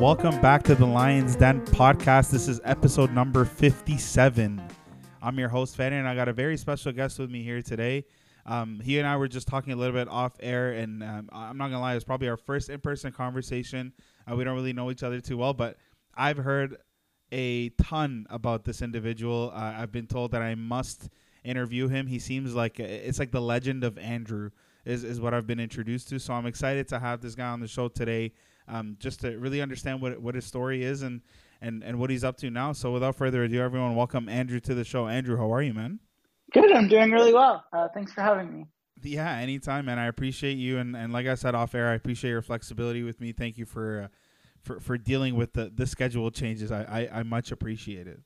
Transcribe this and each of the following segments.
Welcome back to the Lions Den podcast. This is episode number 57. I'm your host, Fanny, and I got a very special guest with me here today. Um, he and I were just talking a little bit off air, and um, I'm not gonna lie, it was probably our first in person conversation. Uh, we don't really know each other too well, but I've heard a ton about this individual. Uh, I've been told that I must interview him. He seems like it's like the legend of Andrew is, is what I've been introduced to. So I'm excited to have this guy on the show today, um, just to really understand what what his story is and and and what he's up to now. So without further ado, everyone, welcome Andrew to the show. Andrew, how are you, man? Good. I'm doing really well. Uh, thanks for having me. Yeah, anytime, man. I appreciate you, and, and like I said off air, I appreciate your flexibility with me. Thank you for uh, for for dealing with the the schedule changes. I, I, I much appreciate it.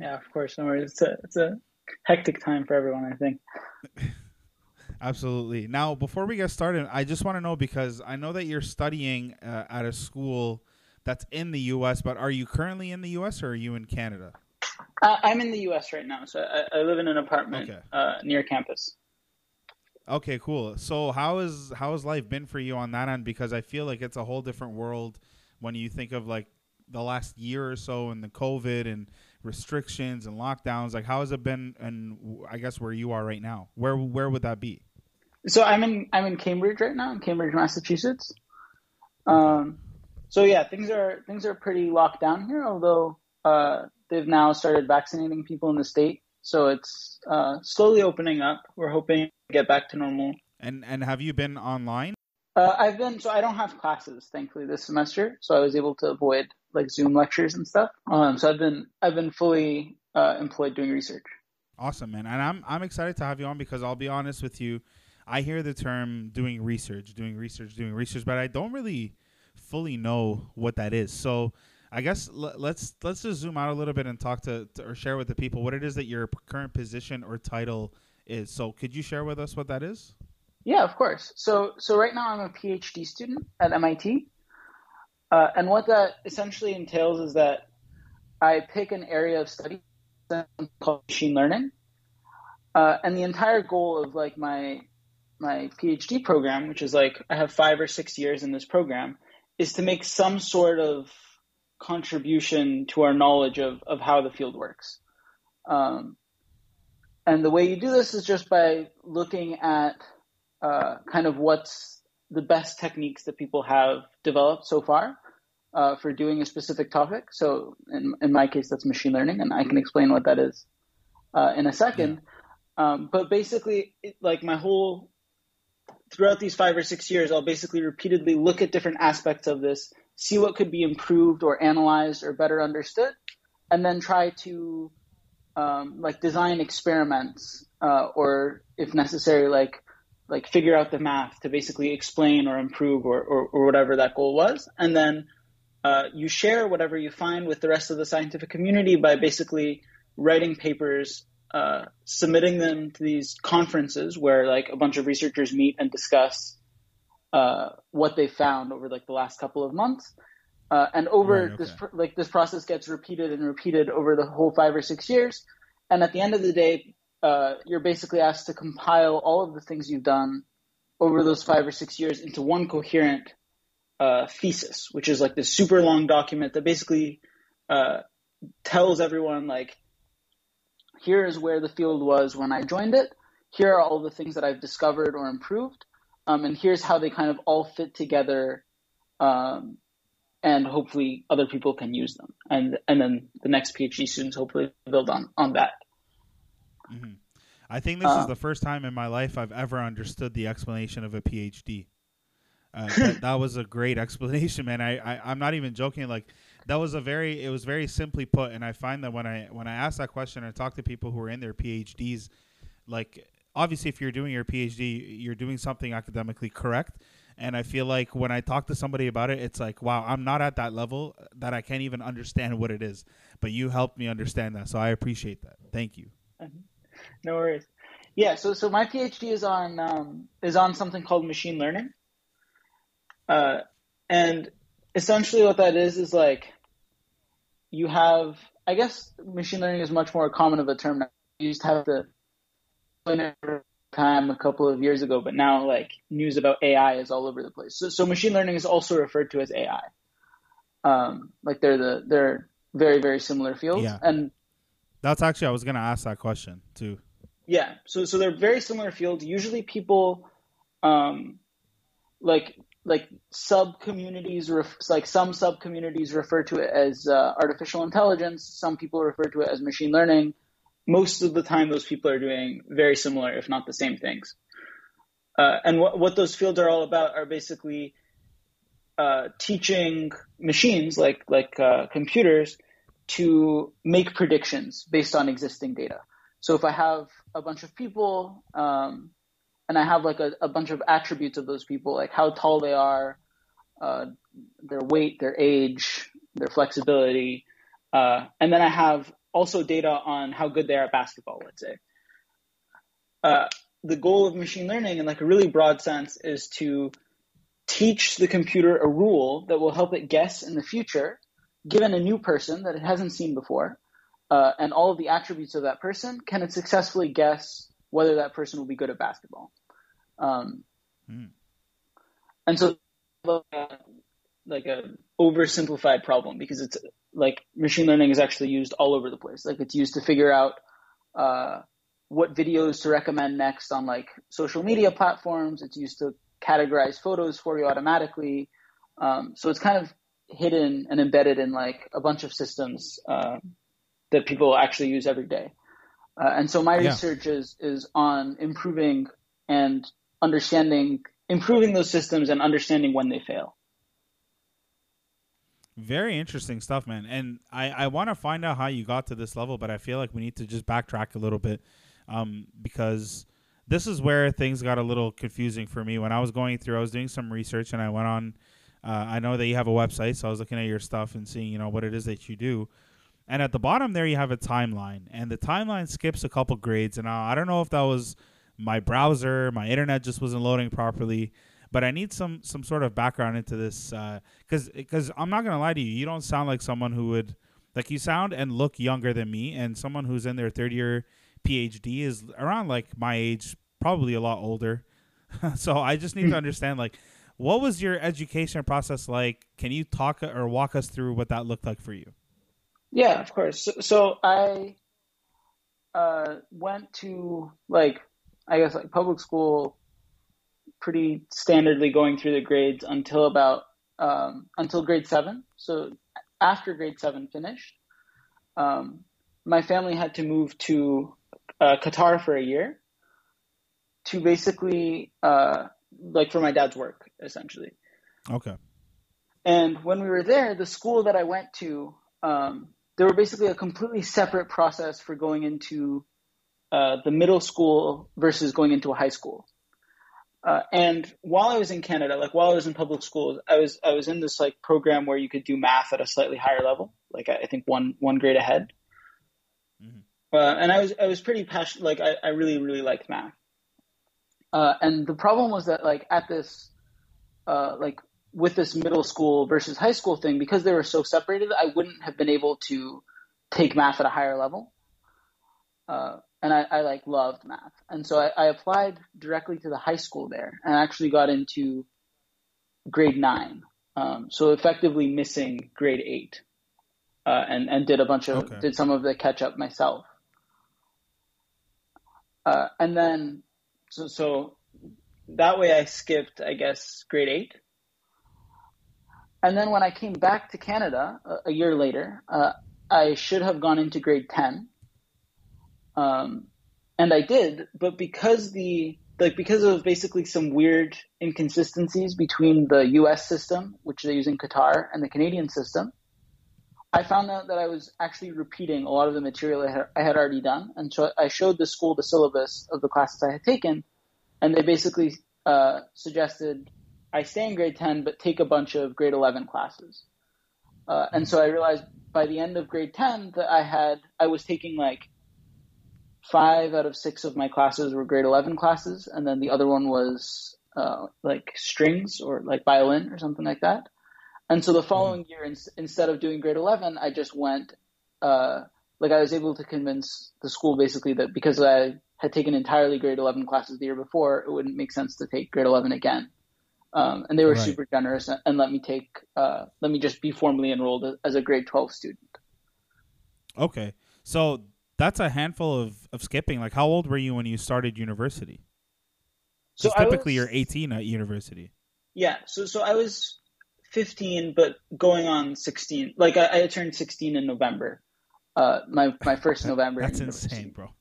Yeah, of course. No worries. It's a it's a hectic time for everyone. I think. Absolutely. Now, before we get started, I just want to know because I know that you're studying uh, at a school that's in the U.S., but are you currently in the U.S. or are you in Canada? Uh, I'm in the U.S. right now, so I, I live in an apartment okay. uh, near campus. Okay, cool. So how is how has life been for you on that end? Because I feel like it's a whole different world when you think of like the last year or so and the COVID and restrictions and lockdowns. Like, how has it been? And I guess where you are right now, where where would that be? So I'm in I'm in Cambridge right now, in Cambridge, Massachusetts. Um, so yeah, things are things are pretty locked down here. Although uh, they've now started vaccinating people in the state, so it's uh, slowly opening up. We're hoping to get back to normal. And and have you been online? Uh, I've been so I don't have classes thankfully this semester, so I was able to avoid like Zoom lectures and stuff. Um, so I've been I've been fully uh, employed doing research. Awesome, man, and I'm I'm excited to have you on because I'll be honest with you, I hear the term doing research, doing research, doing research, but I don't really fully know what that is. So I guess l- let's let's just zoom out a little bit and talk to, to or share with the people what it is that your current position or title is. So could you share with us what that is? Yeah, of course. So, so right now I'm a PhD student at MIT, uh, and what that essentially entails is that I pick an area of study called machine learning, uh, and the entire goal of like my my PhD program, which is like I have five or six years in this program, is to make some sort of contribution to our knowledge of of how the field works. Um, and the way you do this is just by looking at uh, kind of what's the best techniques that people have developed so far uh, for doing a specific topic. So in, in my case, that's machine learning, and I can explain what that is uh, in a second. Um, but basically, it, like my whole throughout these five or six years, I'll basically repeatedly look at different aspects of this, see what could be improved or analyzed or better understood, and then try to um, like design experiments uh, or, if necessary, like like figure out the math to basically explain or improve or, or, or whatever that goal was. And then uh, you share whatever you find with the rest of the scientific community by basically writing papers, uh, submitting them to these conferences where like a bunch of researchers meet and discuss uh, what they found over like the last couple of months. Uh, and over right, okay. this, like this process gets repeated and repeated over the whole five or six years. And at the end of the day, uh, you're basically asked to compile all of the things you've done over those five or six years into one coherent uh, thesis, which is like this super long document that basically uh, tells everyone like, here is where the field was when I joined it. Here are all the things that I've discovered or improved, um, and here's how they kind of all fit together, um, and hopefully other people can use them, and and then the next PhD students hopefully build on on that. Mm-hmm. I think this uh, is the first time in my life I've ever understood the explanation of a PhD. Uh, that, that, was a great explanation, man. I, I I'm not even joking. Like that was a very it was very simply put, and I find that when I when I ask that question and talk to people who are in their PhDs, like obviously if you're doing your PhD, you're doing something academically correct. And I feel like when I talk to somebody about it, it's like, wow, I'm not at that level that I can't even understand what it is. But you helped me understand that, so I appreciate that. Thank you. Mm-hmm no worries. Yeah, so so my PhD is on um, is on something called machine learning, uh, and essentially what that is is like you have I guess machine learning is much more common of a term now. You used to have to time a couple of years ago, but now like news about AI is all over the place. So, so machine learning is also referred to as AI. Um, like they're the they're very very similar fields, Yeah. and That's actually I was gonna ask that question too. yeah, so so they're very similar fields. Usually, people um, like like sub communities, ref- like some sub communities refer to it as uh, artificial intelligence. Some people refer to it as machine learning. Most of the time, those people are doing very similar, if not the same things. Uh, and what what those fields are all about are basically uh, teaching machines, like like uh, computers, to make predictions based on existing data. So if I have a bunch of people, um, and I have like a, a bunch of attributes of those people, like how tall they are, uh, their weight, their age, their flexibility, uh, and then I have also data on how good they are at basketball, let's say. Uh, the goal of machine learning, in like a really broad sense, is to teach the computer a rule that will help it guess in the future, given a new person that it hasn't seen before, uh, and all of the attributes of that person, can it successfully guess whether that person will be good at basketball? Um, Hmm. And so, like a oversimplified problem because it's like machine learning is actually used all over the place. Like it's used to figure out uh, what videos to recommend next on like social media platforms. It's used to categorize photos for you automatically. Um, so it's kind of hidden and embedded in like a bunch of systems uh, that people actually use every day. Uh, and so my Yeah. research is is on improving and understanding, improving those systems and understanding when they fail. Very interesting stuff, man. And I, I want to find out how you got to this level, but I feel like we need to just backtrack a little bit um, because this is where things got a little confusing for me. When I was going through, I was doing some research and I went on. Uh, I know that you have a website, so I was looking at your stuff and seeing, you know, what it is that you do. And at the bottom there, you have a timeline, and the timeline skips a couple grades. And I, I don't know if that was my browser, my internet just wasn't loading properly. But I need some some sort of background into this because because I'm not gonna lie to you, you don't sound like someone who would like you sound and look younger than me, and someone who's in their third year PhD is around like my age, probably a lot older. so I just need to understand like what was your education process like? Can you talk or walk us through what that looked like for you? Yeah, of course. So, so I uh, went to like I guess like public school, pretty standardly going through the grades until about um, until grade seven. So after grade seven finished, um, my family had to move to uh, Qatar for a year to basically uh, like for my dad's work essentially. Okay. And when we were there, the school that I went to, um, there were basically a completely separate process for going into uh, the middle school versus going into a high school. Uh, and while I was in Canada, like while I was in public schools, I was I was in this like program where you could do math at a slightly higher level, like I, I think one one grade ahead. Mhm. Uh, and I was I was pretty passionate, like I, I really really liked math. Uh, and the problem was that like at this, uh, like with this middle school versus high school thing, because they were so separated, I wouldn't have been able to take math at a higher level. Uh, and I, I like loved math, and so I, I applied directly to the high school there, and actually got into grade nine. Um, so effectively missing grade eight, uh, and and did a bunch of Okay. did some of the catch up myself. Uh, and then so so that way I skipped I guess grade eight. And then when I came back to Canada a, a year later, uh, I should have gone into grade ten. Um, and I did, but because the like because of basically some weird inconsistencies between the U.S. system, which they use in Qatar, and the Canadian system, I found out that I was actually repeating a lot of the material I had, I had already done, and so I showed the school the syllabus of the classes I had taken, and they basically uh, suggested I stay in grade ten but take a bunch of grade eleven classes. Uh, and so I realized by the end of grade ten that I had I was taking like five out of six of my classes were grade 11 classes and then the other one was uh, like strings or like violin or something like that and so the following year in, instead of doing grade 11 i just went uh, like i was able to convince the school basically that because i had taken entirely grade 11 classes the year before it wouldn't make sense to take grade 11 again um, and they were Right. super generous and, and let me take uh, let me just be formally enrolled as a grade twelve student. Okay. So that's a handful of, of skipping. Like, how old were you when you started university? So typically was- you're 18 at university. Yeah, so so I was 15, but going on 16. Like I, I turned 16 in November. Uh, my my first November. in That's insane, bro.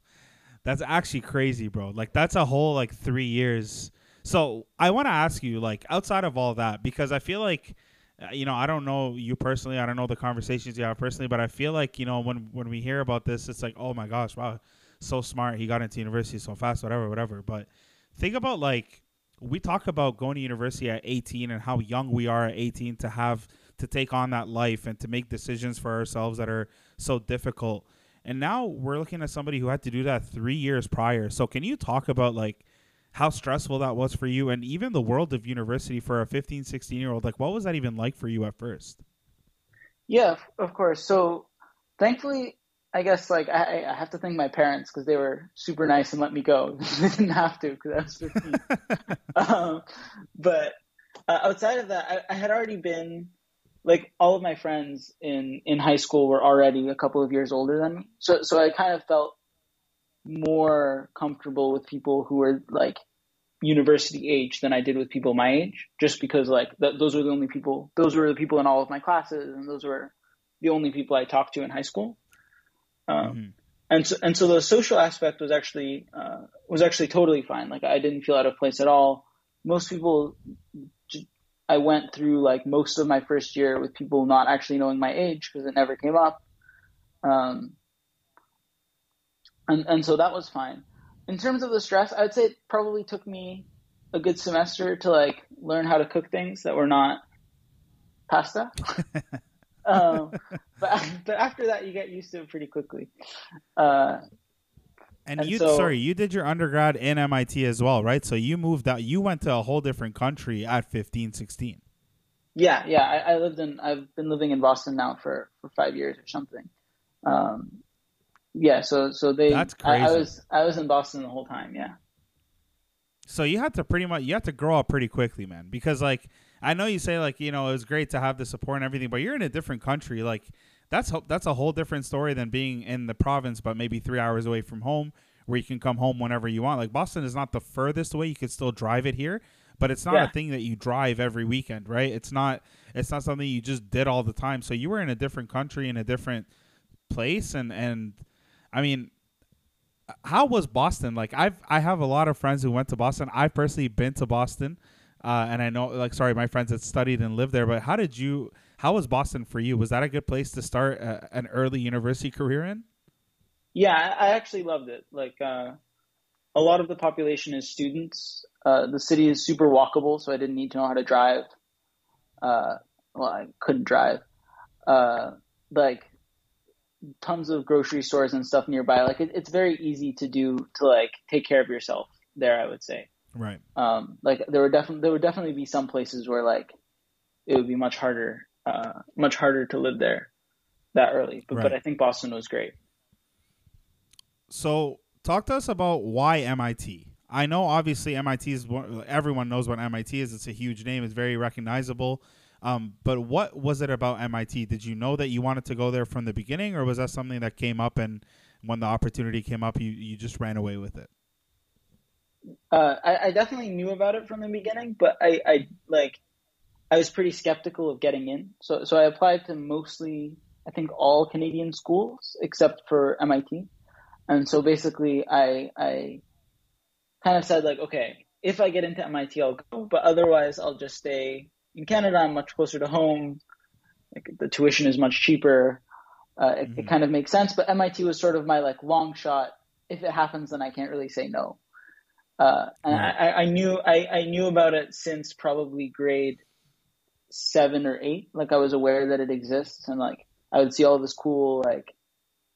That's actually crazy, bro. Like that's a whole like three years. So I want to ask you, like, outside of all that, because I feel like, uh, you know, I don't know you personally, I don't know the conversations you have personally, but I feel like, you know, when when we hear about this, it's like, oh my gosh, wow, so smart, he got into university so fast, whatever, whatever. But think about like we talk about going to university at 18 and how young we are at 18 to have to take on that life and to make decisions for ourselves that are so difficult. And now we're looking at somebody who had to do that three years prior. So can you talk about like how stressful that was for you and even the world of university for a 15, 16 year old? Like what was that even like for you at first? Yeah, of- course. So thankfully, I guess like I, I have to thank my parents because they were super nice and let me go. they didn't have to because I was 15. um, but uh, outside of that, I, I had already been like all of my friends in in high school were already a couple of years older than me, so so I kind of felt more comfortable with people who were like university age than I did with people my age, just because like th- those were the only people, those were the people in all of my classes, and those were the only people I talked to in high school. Um, Mhm. and so and so the social aspect was actually uh, was actually totally fine. Like I didn't feel out of place at all. Most people, I went through like most of my first year with people not actually knowing my age because it never came up. Um, and and so that was fine. In terms of the stress, I'd say it probably took me a good semester to like learn how to cook things that were not pasta. um, but but after that, you get used to it pretty quickly. Uh, And, And you so- sorry, you did your undergrad in MIT as well, right? So you moved out you went to a whole different country at 15, 16. yeah, yeah. I, I lived in. I've been living in Boston now for for five years or something. Um, yeah. So so they. That's I, I was I was in Boston the whole time. Yeah. So you had to pretty much you had to grow up pretty quickly, man. Because like I know you say like you know it was great to have the support and everything, but you're in a different country. Like that's that's a whole different story than being in the province, but maybe three hours away from home, where you can come home whenever you want. Like Boston is not the furthest away; you could still drive it here, but it's not Yeah. a thing that you drive every weekend, right? It's not it's not something you just did all the time. So you were in a different country in a different place, and and I mean how was Boston? Like I've I have a lot of friends who went to Boston. I've personally been to Boston, uh, and I know like sorry, my friends that studied and lived there. But how did you? How was Boston for you? Was that a good place to start uh, an early university career in? Yeah, I, I actually loved it. Like, uh, a lot of the population is students. Uh, the city is super walkable, so I didn't need to know how to drive. Uh, well, I couldn't drive. Uh, like, tons of grocery stores and stuff nearby. Like, it, it's very easy to do to like take care of yourself there. I would say. Right. Um, like, there were definitely there would definitely be some places where like it would be much harder, uh, much harder to live there that early. But but I think Boston was great. So talk to us about why MIT. I know obviously MIT is one, everyone knows what MIT is. It's a huge name. It's very recognizable. Um, but what was it about MIT? Did you know that you wanted to go there from the beginning, or was that something that came up and when the opportunity came up, you, you just ran away with it? Uh, I, I definitely knew about it from the beginning, but I, I like I was pretty skeptical of getting in. So so I applied to mostly I think all Canadian schools except for MIT. And so basically I I kind of said like, okay, if I get into MIT I'll go, but otherwise I'll just stay in Canada. I'm much closer to home. Like the tuition is much cheaper. Uh, it, it Mhm. kind of makes sense, but MIT was sort of my like long shot. If it happens, then I can't really say no. Uh, and. I, I knew I, I knew about it since probably grade seven or eight. Like I was aware that it exists, and like I would see all this cool like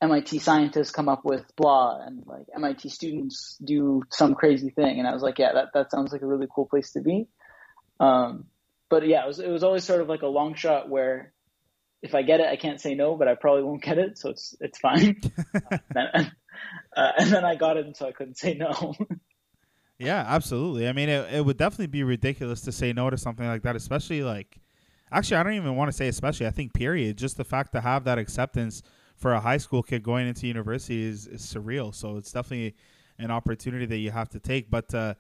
MIT scientists come up with blah, and like MIT students do some crazy thing, and I was like, yeah, that that sounds like a really cool place to be. Um, but yeah, it was it was always sort of like a long shot where if I get it, I can't say no, but I probably won't get it, so it's it's fine. and, uh, and then I got it, and so I couldn't say no. Yeah, absolutely. I mean, it, it would definitely be ridiculous to say no to something like that, especially like, actually, I don't even want to say especially. I think period. Just the fact to have that acceptance for a high school kid going into university is, is surreal. So it's definitely an opportunity that you have to take. But uh,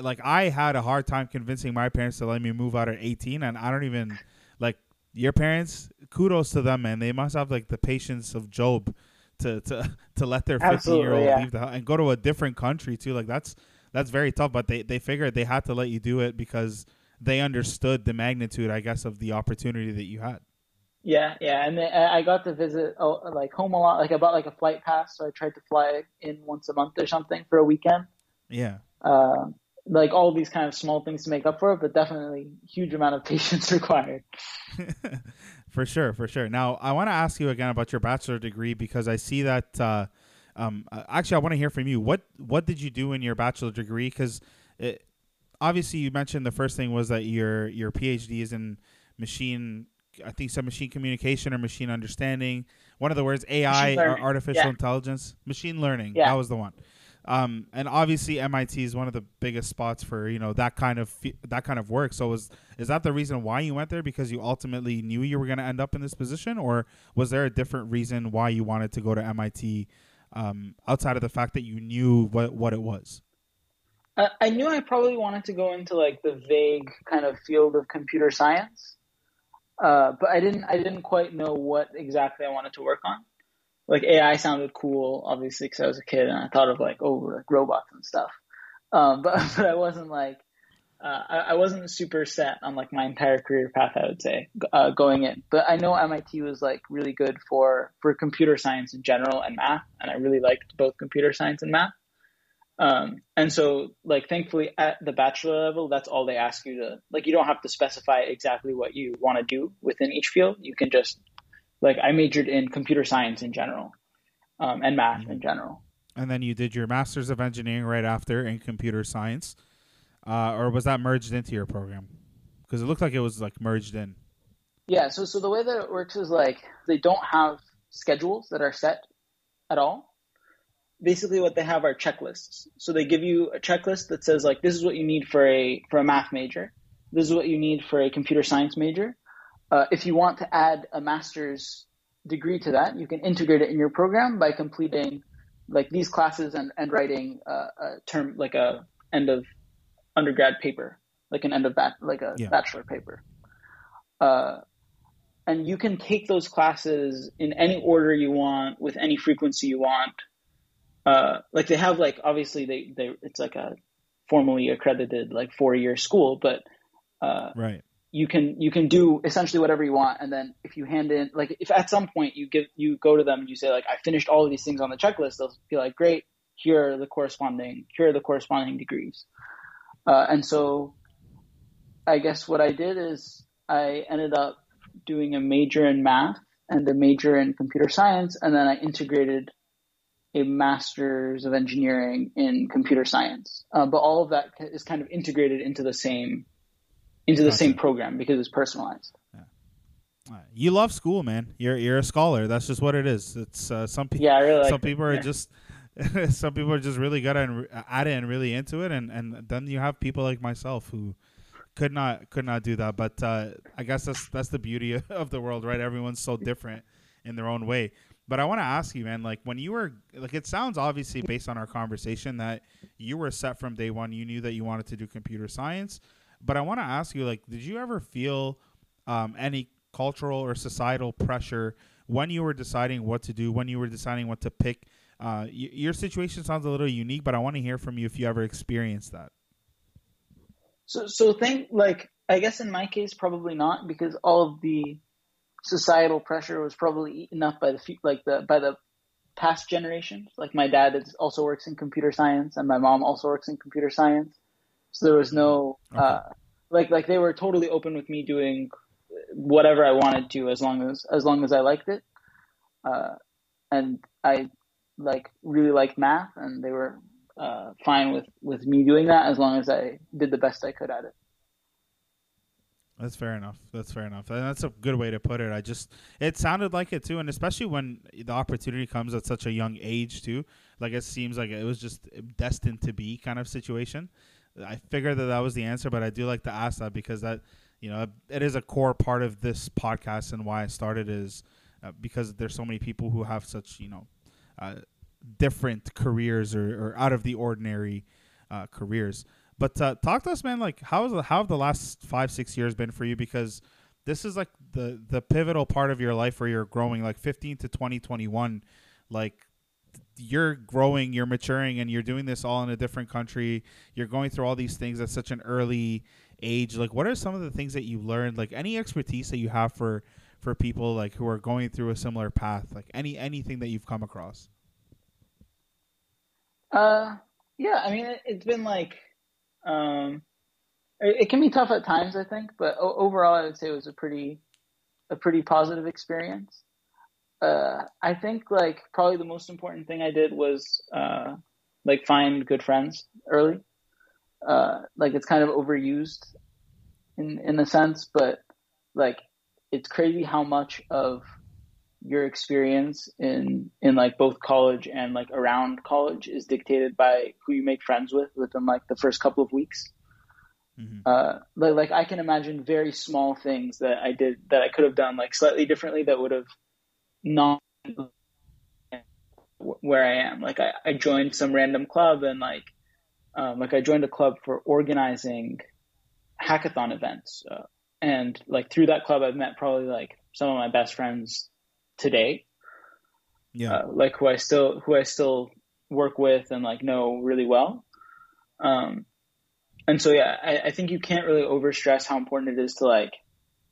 like, I had a hard time convincing my parents to let me move out at 18, and I don't even like your parents. Kudos to them, man. They must have like the patience of Job to to to let their 15 year old yeah. leave the house and go to a different country too. Like that's that's very tough. But they they figured they had to let you do it because they understood the magnitude, I guess, of the opportunity that you had. Yeah, yeah, and I got to visit oh, like home a lot. Like I bought like a flight pass, so I tried to fly in once a month or something for a weekend. Yeah. Uh, like all these kind of small things to make up for it, but definitely huge amount of patience required. for sure, for sure. Now I want to ask you again about your bachelor degree because I see that. Uh, um, uh, actually, I want to hear from you. What what did you do in your bachelor degree? Because obviously you mentioned the first thing was that your your PhD is in machine. I think some machine communication or machine understanding. One of the words AI or artificial yeah. intelligence, machine learning. Yeah. That was the one. Um, and obviously MIT is one of the biggest spots for you know that kind of that kind of work. So is is that the reason why you went there because you ultimately knew you were going to end up in this position, or was there a different reason why you wanted to go to MIT um, outside of the fact that you knew what what it was? I, knew I probably wanted to go into like the vague kind of field of computer science, uh, but I didn't I didn't quite know what exactly I wanted to work on like AI sounded cool, obviously, because I was a kid and I thought of like, oh, like robots and stuff. Um, but but I wasn't like, uh, I, I, wasn't super set on like my entire career path. I would say uh, going in, but I know MIT was like really good for for computer science in general and math, and I really liked both computer science and math. Um, and so like thankfully at the bachelor level, that's all they ask you to like. You don't have to specify exactly what you want to do within each field. You can just like I majored in computer science in general, um, and math mm-hmm. in general. And then you did your master's of engineering right after in computer science, uh, or was that merged into your program? Because it looked like it was like merged in. Yeah. So so the way that it works is like they don't have schedules that are set at all. Basically, what they have are checklists. So they give you a checklist that says like this is what you need for a for a math major, this is what you need for a computer science major, uh, if you want to add a master's degree to that, you can integrate it in your program by completing like these classes and, and writing a, a term like a end of undergrad paper, like an end of bat, like a yeah. bachelor paper. Uh, and you can take those classes in any order you want with any frequency you want. Uh, like they have like obviously they they it's like a formally accredited like four year school, but uh, right. you can you can do essentially whatever you want. And then if you hand in like if at some point you give you go to them and you say like i finished all of these things on the checklist they'll be like great. Here are the corresponding here are the corresponding degrees. Uh, and so i guess what i did is i ended up doing a major in math and a major in computer science and then i integrated a master's of engineering in computer science uh, but all of that is kind of integrated into the same into the gotcha. same program because it's personalized. Yeah. You love school, man. You're you're a scholar. That's just what it is. It's uh, some people. Yeah, I really like some people are yeah. just. some people are just really good at, at it and really into it, and, and then you have people like myself who could not could not do that. But uh, I guess that's that's the beauty of the world, right? Everyone's so different in their own way. But I want to ask you, man, like when you were like, it sounds obviously based on our conversation that you were set from day one. You knew that you wanted to do computer science. But I want to ask you, like, did you ever feel um, any cultural or societal pressure when you were deciding what to do, when you were deciding what to pick? Uh, y- your situation sounds a little unique, but I want to hear from you if you ever experienced that. So, so think like I guess in my case, probably not because all of the societal pressure was probably eaten up by the like the by the past generations. Like my dad is, also works in computer science, and my mom also works in computer science. So there was no okay. uh, like like they were totally open with me doing whatever I wanted to as long as as long as I liked it. Uh, and I like really liked math, and they were uh, fine with with me doing that as long as I did the best I could at it. That's fair enough. That's fair enough. That's a good way to put it. I just it sounded like it too, and especially when the opportunity comes at such a young age too. Like it seems like it was just destined to be kind of situation. I figured that that was the answer, but I do like to ask that because that you know it is a core part of this podcast and why I started is uh, because there's so many people who have such you know uh, different careers or, or out of the ordinary uh, careers. But uh, talk to us, man. Like, how is how have the last five six years been for you? Because this is like the the pivotal part of your life where you're growing. Like 15 to 2021, like you're growing, you're maturing, and you're doing this all in a different country. You're going through all these things at such an early age. Like, what are some of the things that you learned? Like, any expertise that you have for for people like who are going through a similar path? Like, any anything that you've come across? Uh, yeah. I mean, it, it's been like um, it, it, can be tough at times, I think, but o- overall, I would say it was a pretty, a pretty positive experience. Uh, I think like probably the most important thing I did was uh, like find good friends early. Uh, like it's kind of overused in in a sense, but like it's crazy how much of your experience in in like both college and like around college is dictated by who you make friends with within like the first couple of weeks. Mm-hmm. Uh, like like I can imagine very small things that I did that I could have done like slightly differently that would have not where I am. Like I, I joined some random club and like um, like I joined a club for organizing hackathon events, uh, and like through that club I've met probably like some of my best friends today. Yeah. Uh, like who I still who I still work with and like know really well. Um, and so yeah, I, I think you can't really overstress how important it is to like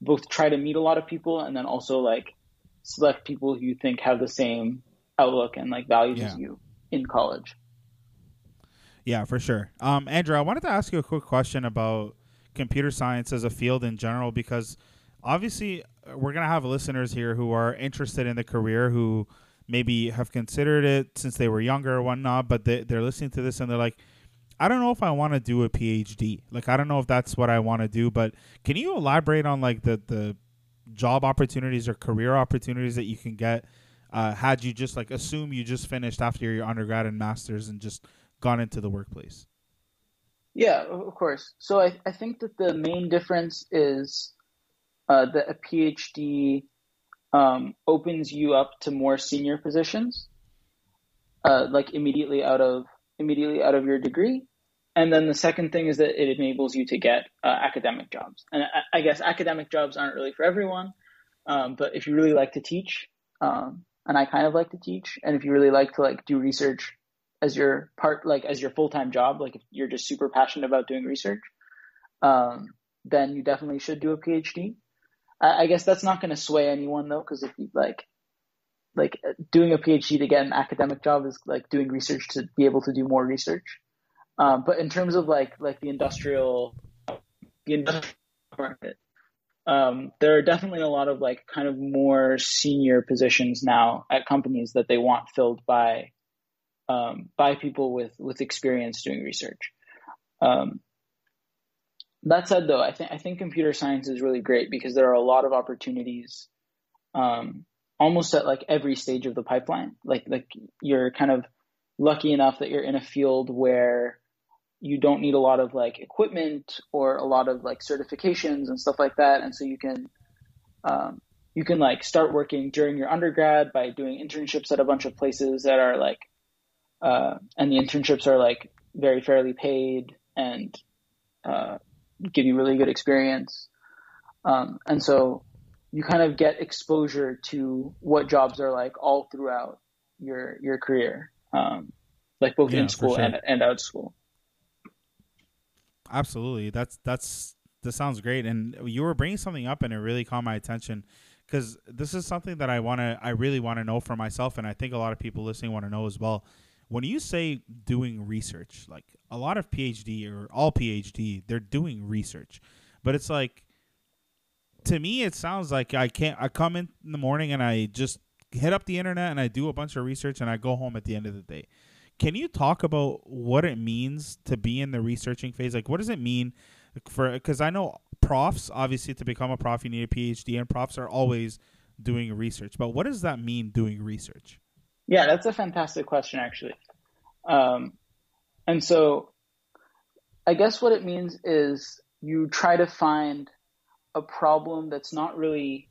both try to meet a lot of people and then also like select people who you think have the same outlook and like values yeah. as you in college. Yeah, for sure. Um, Andrew, I wanted to ask you a quick question about computer science as a field in general because obviously we're gonna have listeners here who are interested in the career who maybe have considered it since they were younger or whatnot, but they, they're listening to this and they're like, I don't know if I want to do a PhD. Like, I don't know if that's what I want to do. But can you elaborate on like the the job opportunities or career opportunities that you can get uh, had you just like assume you just finished after your undergrad and masters and just gone into the workplace? Yeah, of course. So I, I think that the main difference is uh, that a PhD um, opens you up to more senior positions, uh, like immediately out of immediately out of your degree. And then the second thing is that it enables you to get uh, academic jobs. And I, I, guess academic jobs aren't really for everyone, um, but if you really like to teach, um, and I kind of like to teach, and if you really like to like do research as your part, like as your full time job, like if you're just super passionate about doing research, um, then you definitely should do a PhD. I, I guess that's not going to sway anyone though, because if you like, like doing a PhD to get an academic job is like doing research to be able to do more research. Um, but in terms of like like the industrial, the industrial market, um, there are definitely a lot of like kind of more senior positions now at companies that they want filled by um, by people with with experience doing research. Um, that said, though, I think I think computer science is really great because there are a lot of opportunities, um, almost at like every stage of the pipeline. Like like you're kind of lucky enough that you're in a field where you don't need a lot of like equipment or a lot of like certifications and stuff like that, and so you can um, you can like start working during your undergrad by doing internships at a bunch of places that are like, uh, and the internships are like very fairly paid and uh, give you really good experience. Um, and so you kind of get exposure to what jobs are like all throughout your your career, um, like both yeah, in school sure. and, and out of school. Absolutely, that's that's this sounds great, and you were bringing something up, and it really caught my attention because this is something that I want to, I really want to know for myself, and I think a lot of people listening want to know as well when you say doing research, like a lot of PhD or all PhD, they're doing research, but it's like to me, it sounds like I can't. I come in, in the morning and I just hit up the internet and I do a bunch of research and I go home at the end of the day. Can you talk about what it means to be in the researching phase? Like, what does it mean for? Because I know profs obviously to become a prof you need a PhD, and profs are always doing research. But what does that mean doing research? Yeah, that's a fantastic question actually. Um, and so I guess what it means is you try to find a problem that's not really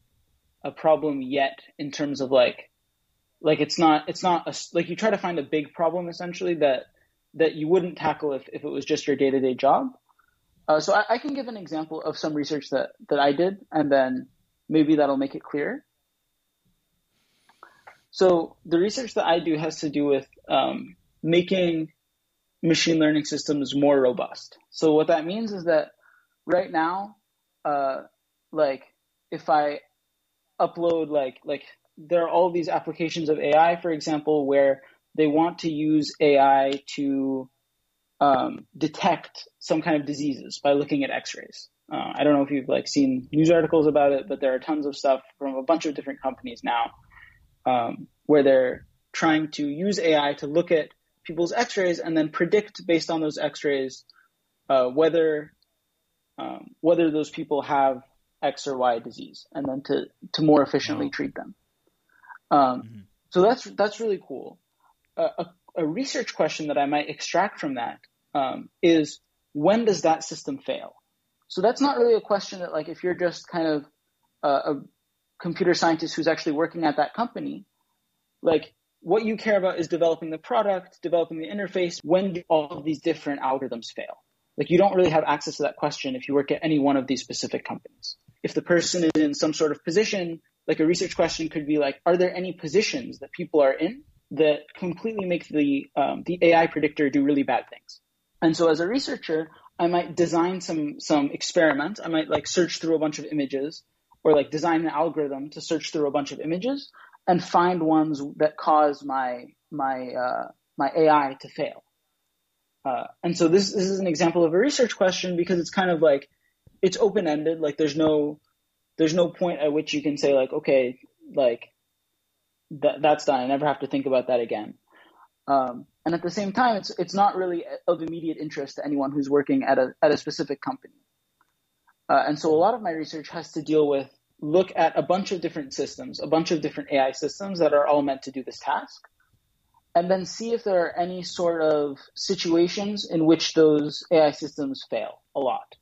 a problem yet in terms of like like it's not it's not a, like you try to find a big problem essentially that that you wouldn't tackle if, if it was just your day-to-day job. Uh, so I, I, can give an example of some research that that i did and then maybe that'll make it clear so the research that i do has to do with um, making machine learning systems more robust so what that means is that right now uh, like if i upload like like there are all these applications of AI, for example, where they want to use AI to um, detect some kind of diseases by looking at X-rays. Uh, I don't know if you've like seen news articles about it, but there are tons of stuff from a bunch of different companies now um, where they're trying to use AI to look at people's X-rays and then predict based on those X-rays uh, whether um, whether those people have X or Y disease, and then to to more efficiently treat them. Um, mm-hmm. So that's that's really cool. Uh, a, a, research question that I might extract from that um, is when does that system fail? So that's not really a question that like if you're just kind of a computer scientist who's actually working at that company, like what you care about is developing the product, developing the interface. When do all of these different algorithms fail? Like you don't really have access to that question if you work at any one of these specific companies. If the person is in some sort of position like a research question could be like, are there any positions that people are in that completely make the um, the AI predictor do really bad things? And so as a researcher, I might design some some experiment. I might like search through a bunch of images or like design an algorithm to search through a bunch of images and find ones that cause my my uh, my AI to fail. Uh, and so this this is an example of a research question because it's kind of like it's open ended. Like there's no there's no point at which you can say like, okay, like that that's done. I never have to think about that again. Um, and at the same time, it's it's not really of immediate interest to anyone who's working at a at a specific company. Uh, and so a lot of my research has to deal with look at a bunch of different systems, a bunch of different AI systems that are all meant to do this task, and then see if there are any sort of situations in which those AI systems fail a lot.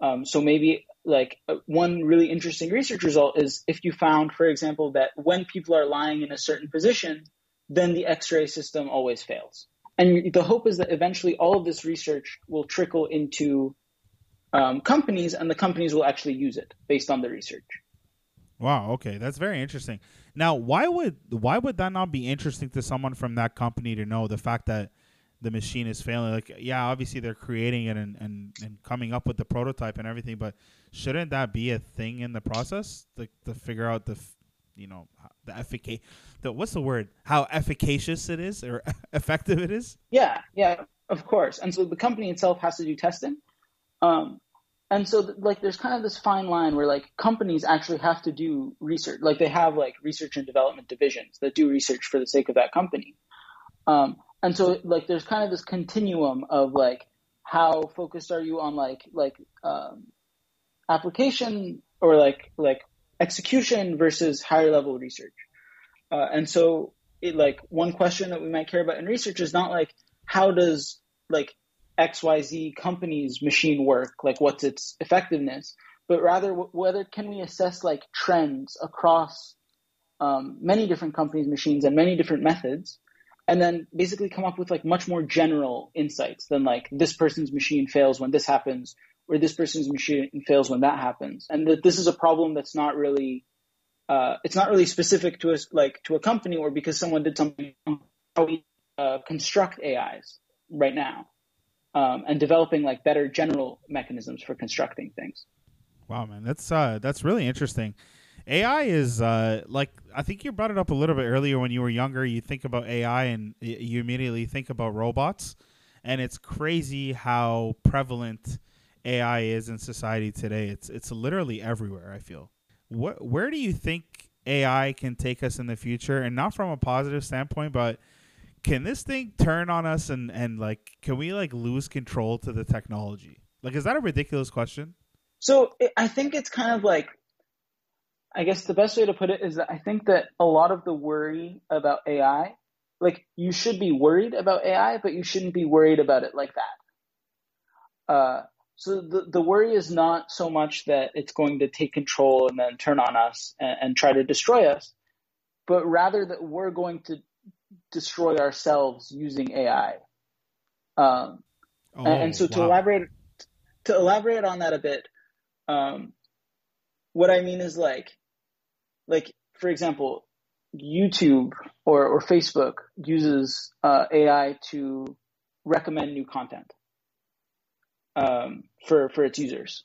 Um, so maybe like uh, one really interesting research result is if you found, for example, that when people are lying in a certain position, then the X-ray system always fails. And the hope is that eventually all of this research will trickle into um, companies, and the companies will actually use it based on the research. Wow. Okay, that's very interesting. Now, why would why would that not be interesting to someone from that company to know the fact that the machine is failing. Like, yeah, obviously they're creating it and, and, and coming up with the prototype and everything, but shouldn't that be a thing in the process to, to figure out the, you know, the efficacy, the what's the word? How efficacious it is or effective it is? Yeah, yeah, of course. And so the company itself has to do testing. Um, and so like there's kind of this fine line where like companies actually have to do research, like they have like research and development divisions that do research for the sake of that company. Um, and so like there's kind of this continuum of like how focused are you on like like um, application or like like execution versus higher level research uh, and so it like one question that we might care about in research is not like how does like xyz company's machine work like what's its effectiveness but rather w- whether can we assess like trends across um, many different companies machines and many different methods and then basically come up with like much more general insights than like this person's machine fails when this happens or this person's machine fails when that happens and that this is a problem that's not really uh, it's not really specific to us like to a company or because someone did something how we uh, construct ais right now um, and developing like better general mechanisms for constructing things wow man that's uh that's really interesting AI is uh, like I think you brought it up a little bit earlier when you were younger. You think about AI and you immediately think about robots, and it's crazy how prevalent AI is in society today. It's it's literally everywhere. I feel. What where do you think AI can take us in the future, and not from a positive standpoint, but can this thing turn on us and and like can we like lose control to the technology? Like, is that a ridiculous question? So I think it's kind of like, I guess the best way to put it is that I think that a lot of the worry about AI, like you should be worried about AI, but you shouldn't be worried about it like that. Uh, so the, the worry is not so much that it's going to take control and then turn on us and, and try to destroy us, but rather that we're going to destroy ourselves using AI. Um, oh, and, so wow. to elaborate to elaborate on that a bit, um, what I mean is like, like for example, YouTube or, or Facebook uses uh, AI to recommend new content um, for for its users,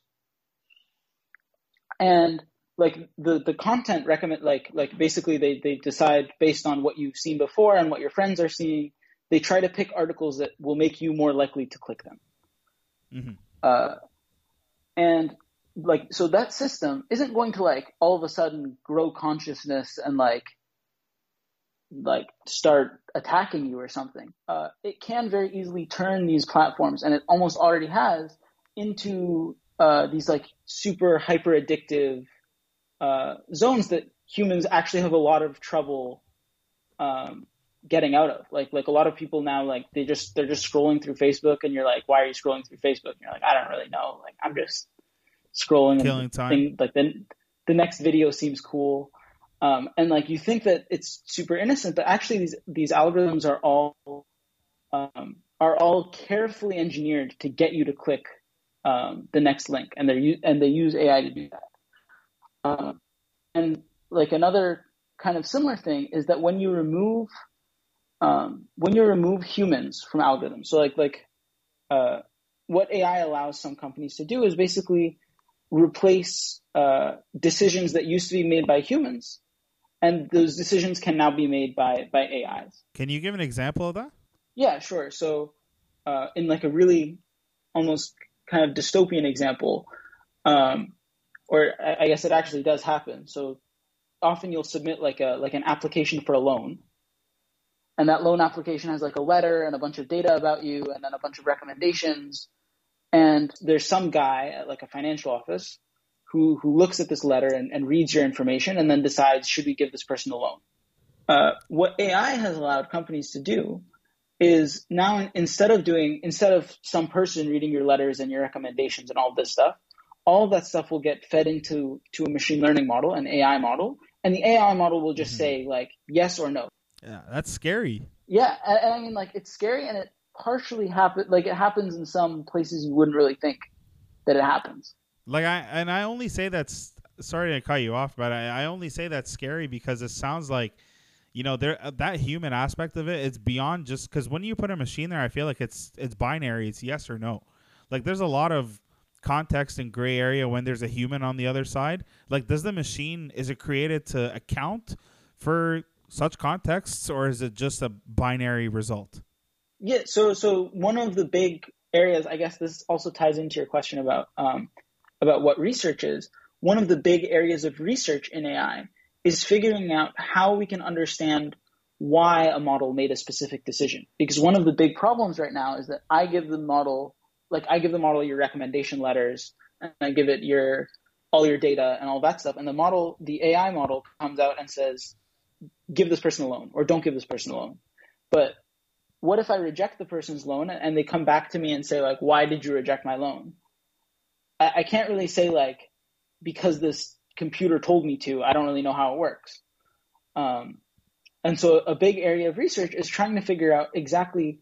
and like the the content recommend like like basically they they decide based on what you've seen before and what your friends are seeing. They try to pick articles that will make you more likely to click them. Mm-hmm. Uh, and like so that system isn't going to like all of a sudden grow consciousness and like like start attacking you or something. Uh, it can very easily turn these platforms, and it almost already has, into uh, these like super hyper addictive uh, zones that humans actually have a lot of trouble um, getting out of. Like like a lot of people now like they just they're just scrolling through Facebook, and you're like, why are you scrolling through Facebook? And you're like, I don't really know. Like I'm just scrolling. Killing time. Thing, like then the next video seems cool. Um, and like you think that it's super innocent, but actually these these algorithms are all um, are all carefully engineered to get you to click um, the next link, and they and they use AI to do that. Um, and like another kind of similar thing is that when you remove um, when you remove humans from algorithms, so like like uh, what AI allows some companies to do is basically replace uh, decisions that used to be made by humans and those decisions can now be made by by AIs. Can you give an example of that? Yeah, sure. So, uh, in like a really almost kind of dystopian example, um, or I guess it actually does happen. So, often you'll submit like a like an application for a loan, and that loan application has like a letter and a bunch of data about you, and then a bunch of recommendations. And there's some guy at like a financial office who who looks at this letter and, and reads your information and then decides should we give this person a loan. Uh, what AI has allowed companies to do is now instead of doing instead of some person reading your letters and your recommendations and all this stuff, all of that stuff will get fed into to a machine learning model, an AI model, and the AI model will just mm-hmm. say like yes or no. Yeah, that's scary. Yeah, and, and I mean like it's scary, and it partially happen like it happens in some places you wouldn't really think that it happens. Like I and I only say that's sorry to cut you off, but I, I only say that's scary because it sounds like you know there uh, that human aspect of it it's beyond just because when you put a machine there i feel like it's it's binary it's yes or no like there's a lot of context and gray area when there's a human on the other side? Like does the machine is it created to account for such contexts or is it just a binary result? Yeah so so one of the big areas i guess this also ties into your question about um, about what research is, one of the big areas of research in AI is figuring out how we can understand why a model made a specific decision. Because one of the big problems right now is that I give the model, like I give the model your recommendation letters and I give it your all your data and all that stuff. And the model, the AI model comes out and says, give this person a loan or don't give this person a loan. But what if I reject the person's loan and they come back to me and say like, why did you reject my loan? I, I can't really say like because this computer told me to. I don't really know how it works. Um, and so a big area of research is trying to figure out exactly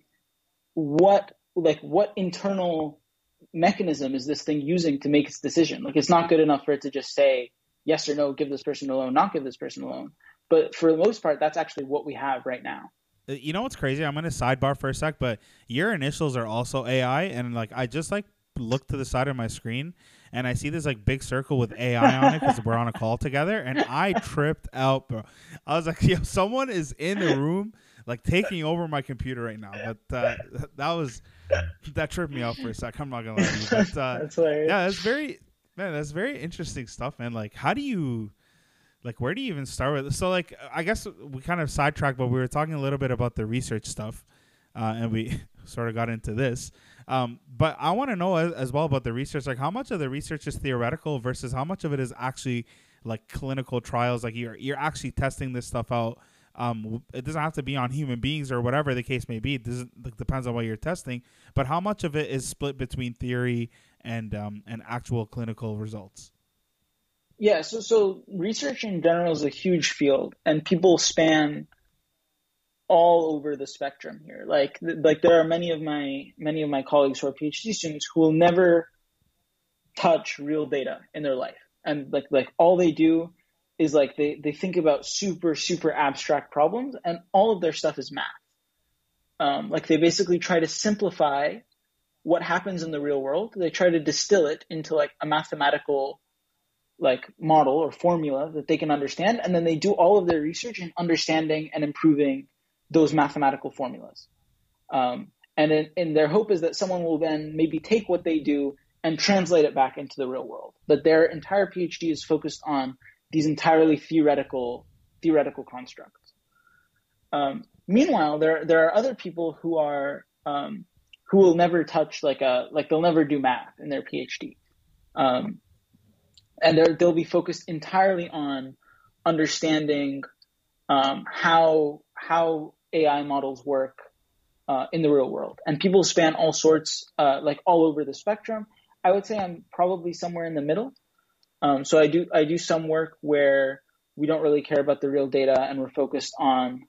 what like what internal mechanism is this thing using to make its decision. Like it's not good enough for it to just say yes or no, give this person a loan, not give this person a loan. But for the most part, that's actually what we have right now. Uh, you know what's crazy? I'm gonna sidebar for a sec, but your initials are also AI, and like I just like look to the side of my screen and I see this like big circle with AI on it because we're on a call together, and I tripped out, bro. I was like, yo, someone is in the room like taking over my computer right now. But uh, that was that tripped me out for a sec. I'm not gonna lie to you, but uh, that's yeah, that's very man, that's very interesting stuff, man. Like, how do you? Like where do you even start with? So like I guess we kind of sidetracked, but we were talking a little bit about the research stuff. uh, and we sort of got into this. Um, but I want to know as, as, well about the research. Like, how much of the research is theoretical versus how much of it is actually like clinical trials? Like, you're you're actually testing this stuff out. Um, it doesn't have to be on human beings or whatever the case may be. It like, depends on what you're testing. But how much of it is split between theory and um, and actual clinical results? Yeah, so so research in general is a huge field, and people span all over the spectrum here. Like like there are many of my many of my colleagues who are PhD students who will never touch real data in their life, and like like all they do is like they they think about super super abstract problems, and all of their stuff is math. Um, like they basically try to simplify what happens in the real world. They try to distill it into like a mathematical like model or formula that they can understand, and then they do all of their research in understanding and improving those mathematical formulas. Um, and in, in their hope is that someone will then maybe take what they do and translate it back into the real world. But their entire PhD is focused on these entirely theoretical theoretical constructs. Um, meanwhile, there there are other people who are um, who will never touch like a like they'll never do math in their PhD, um, and they'll be focused entirely on understanding um, how how AI models work uh, in the real world. And people span all sorts, uh, like all over the spectrum. I would say I'm probably somewhere in the middle. Um, so I do I do some work where we don't really care about the real data and we're focused on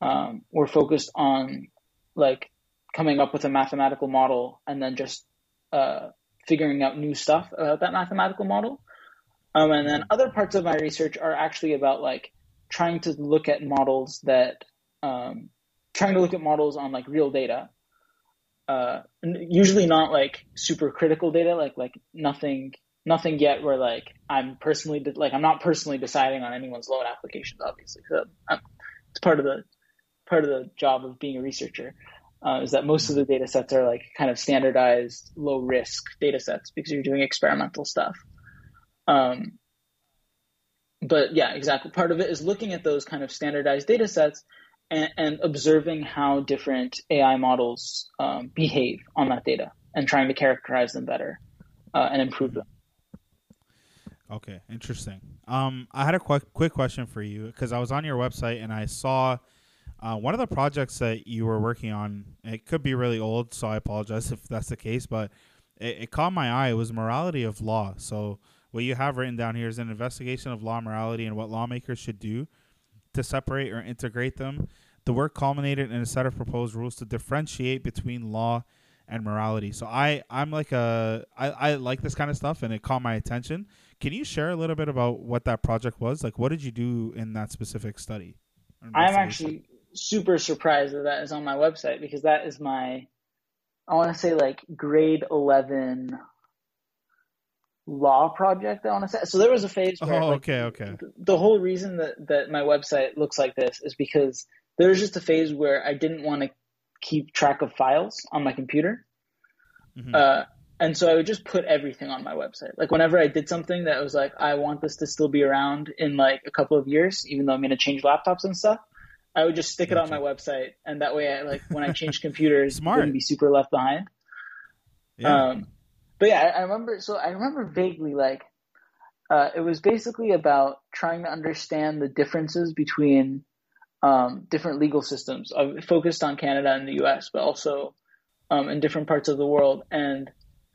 um, we're focused on like coming up with a mathematical model and then just uh, figuring out new stuff about that mathematical model. Um, and then other parts of my research are actually about like trying to look at models that um, trying to look at models on like real data uh, usually not like super critical data like like nothing nothing yet where like i'm personally de- like i'm not personally deciding on anyone's loan applications obviously so I'm, it's part of the part of the job of being a researcher uh, is that most of the data sets are like kind of standardized low risk data sets because you're doing experimental stuff um, but yeah, exactly. Part of it is looking at those kind of standardized data sets and, and observing how different AI models um, behave on that data and trying to characterize them better uh, and improve them. Okay, interesting. Um, I had a quick quick question for you because I was on your website and I saw uh, one of the projects that you were working on. It could be really old, so I apologize if that's the case, but it, it caught my eye. It was morality of law. So what you have written down here is an investigation of law morality and what lawmakers should do to separate or integrate them. The work culminated in a set of proposed rules to differentiate between law and morality. So I, I'm like a, I, I like this kind of stuff and it caught my attention. Can you share a little bit about what that project was? Like, what did you do in that specific study? I'm actually super surprised that that is on my website because that is my, I want to say like grade 11 law project. I want to say. So there was a phase. Oh, where, oh, like, okay, okay. The whole reason that that my website looks like this is because there was just a phase where I didn't want to keep track of files on my computer. Mm-hmm. Uh, and so I would just put everything on my website. Like whenever I did something that was like, I want this to still be around in like a couple of years, even though I'm going to change laptops and stuff, I would just stick gotcha. it on my website. And that way I like, when I change computers, Smart. wouldn't be super left behind. Yeah. Um, but yeah, I, I remember. So I remember vaguely like uh, it was basically about trying to understand the differences between um, different legal systems, uh, focused on Canada and the U.S., but also um, in different parts of the world, and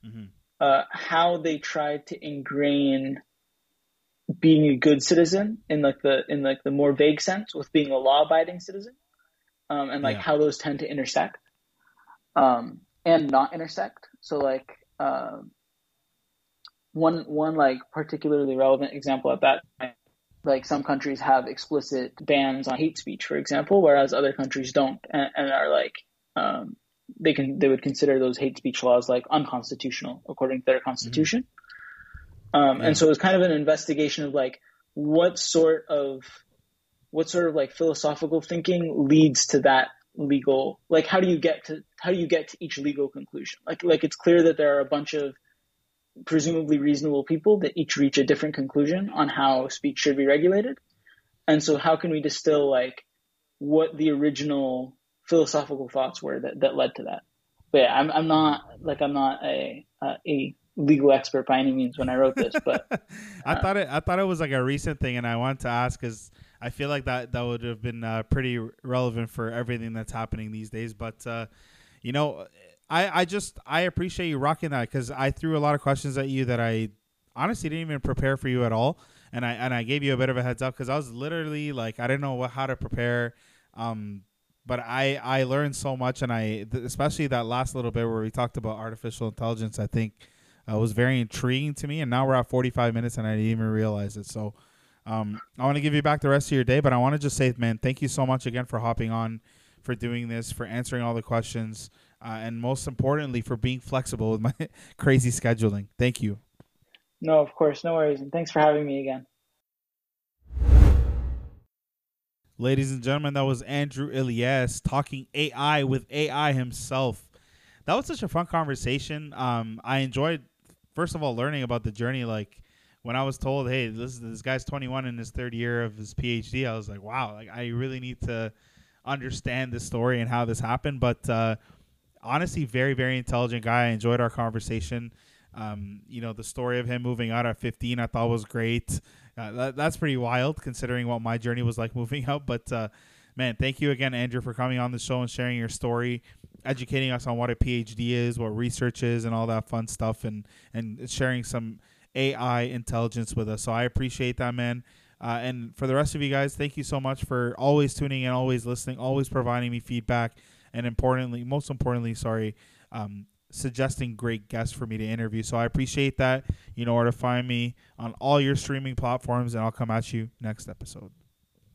mm-hmm. uh, how they tried to ingrain being a good citizen in like the in like the more vague sense with being a law-abiding citizen, um, and like yeah. how those tend to intersect um, and not intersect. So like um, one one like particularly relevant example at that time, like some countries have explicit bans on hate speech, for example, whereas other countries don't, and, and are like um, they can they would consider those hate speech laws like unconstitutional according to their constitution. Mm-hmm. Um, yeah. And so it was kind of an investigation of like what sort of what sort of like philosophical thinking leads to that legal like how do you get to how do you get to each legal conclusion like like it's clear that there are a bunch of presumably reasonable people that each reach a different conclusion on how speech should be regulated and so how can we distill like what the original philosophical thoughts were that, that led to that. But yeah, I'm I'm not like I'm not a uh, a legal expert by any means when I wrote this, but I uh, thought it I thought it was like a recent thing, and I wanted to ask because I feel like that that would have been uh, pretty relevant for everything that's happening these days. But uh, you know, I I just I appreciate you rocking that because I threw a lot of questions at you that I honestly didn't even prepare for you at all, and I and I gave you a bit of a heads up because I was literally like I didn't know what, how to prepare. Um, but I I learned so much, and I especially that last little bit where we talked about artificial intelligence. I think uh, was very intriguing to me, and now we're at 45 minutes, and I didn't even realize it. So um, I want to give you back the rest of your day, but I want to just say, man, thank you so much again for hopping on, for doing this, for answering all the questions, uh, and most importantly, for being flexible with my crazy scheduling. Thank you. No, of course, no worries, and thanks for having me again. Ladies and gentlemen, that was Andrew Ilyas talking AI with AI himself. That was such a fun conversation. Um, I enjoyed, first of all, learning about the journey. Like, when I was told, "Hey, this this guy's 21 in his third year of his PhD," I was like, "Wow! Like I really need to understand this story and how this happened." But uh, honestly, very very intelligent guy. I enjoyed our conversation. Um, you know, the story of him moving out at 15, I thought was great. Uh, that, that's pretty wild considering what my journey was like moving out. But uh, man, thank you again, Andrew, for coming on the show and sharing your story, educating us on what a PhD is, what research is, and all that fun stuff, and and sharing some AI intelligence with us. So I appreciate that, man. Uh, and for the rest of you guys, thank you so much for always tuning in, always listening, always providing me feedback, and importantly, most importantly, sorry, um, suggesting great guests for me to interview. So I appreciate that. You know where to find me on all your streaming platforms, and I'll come at you next episode.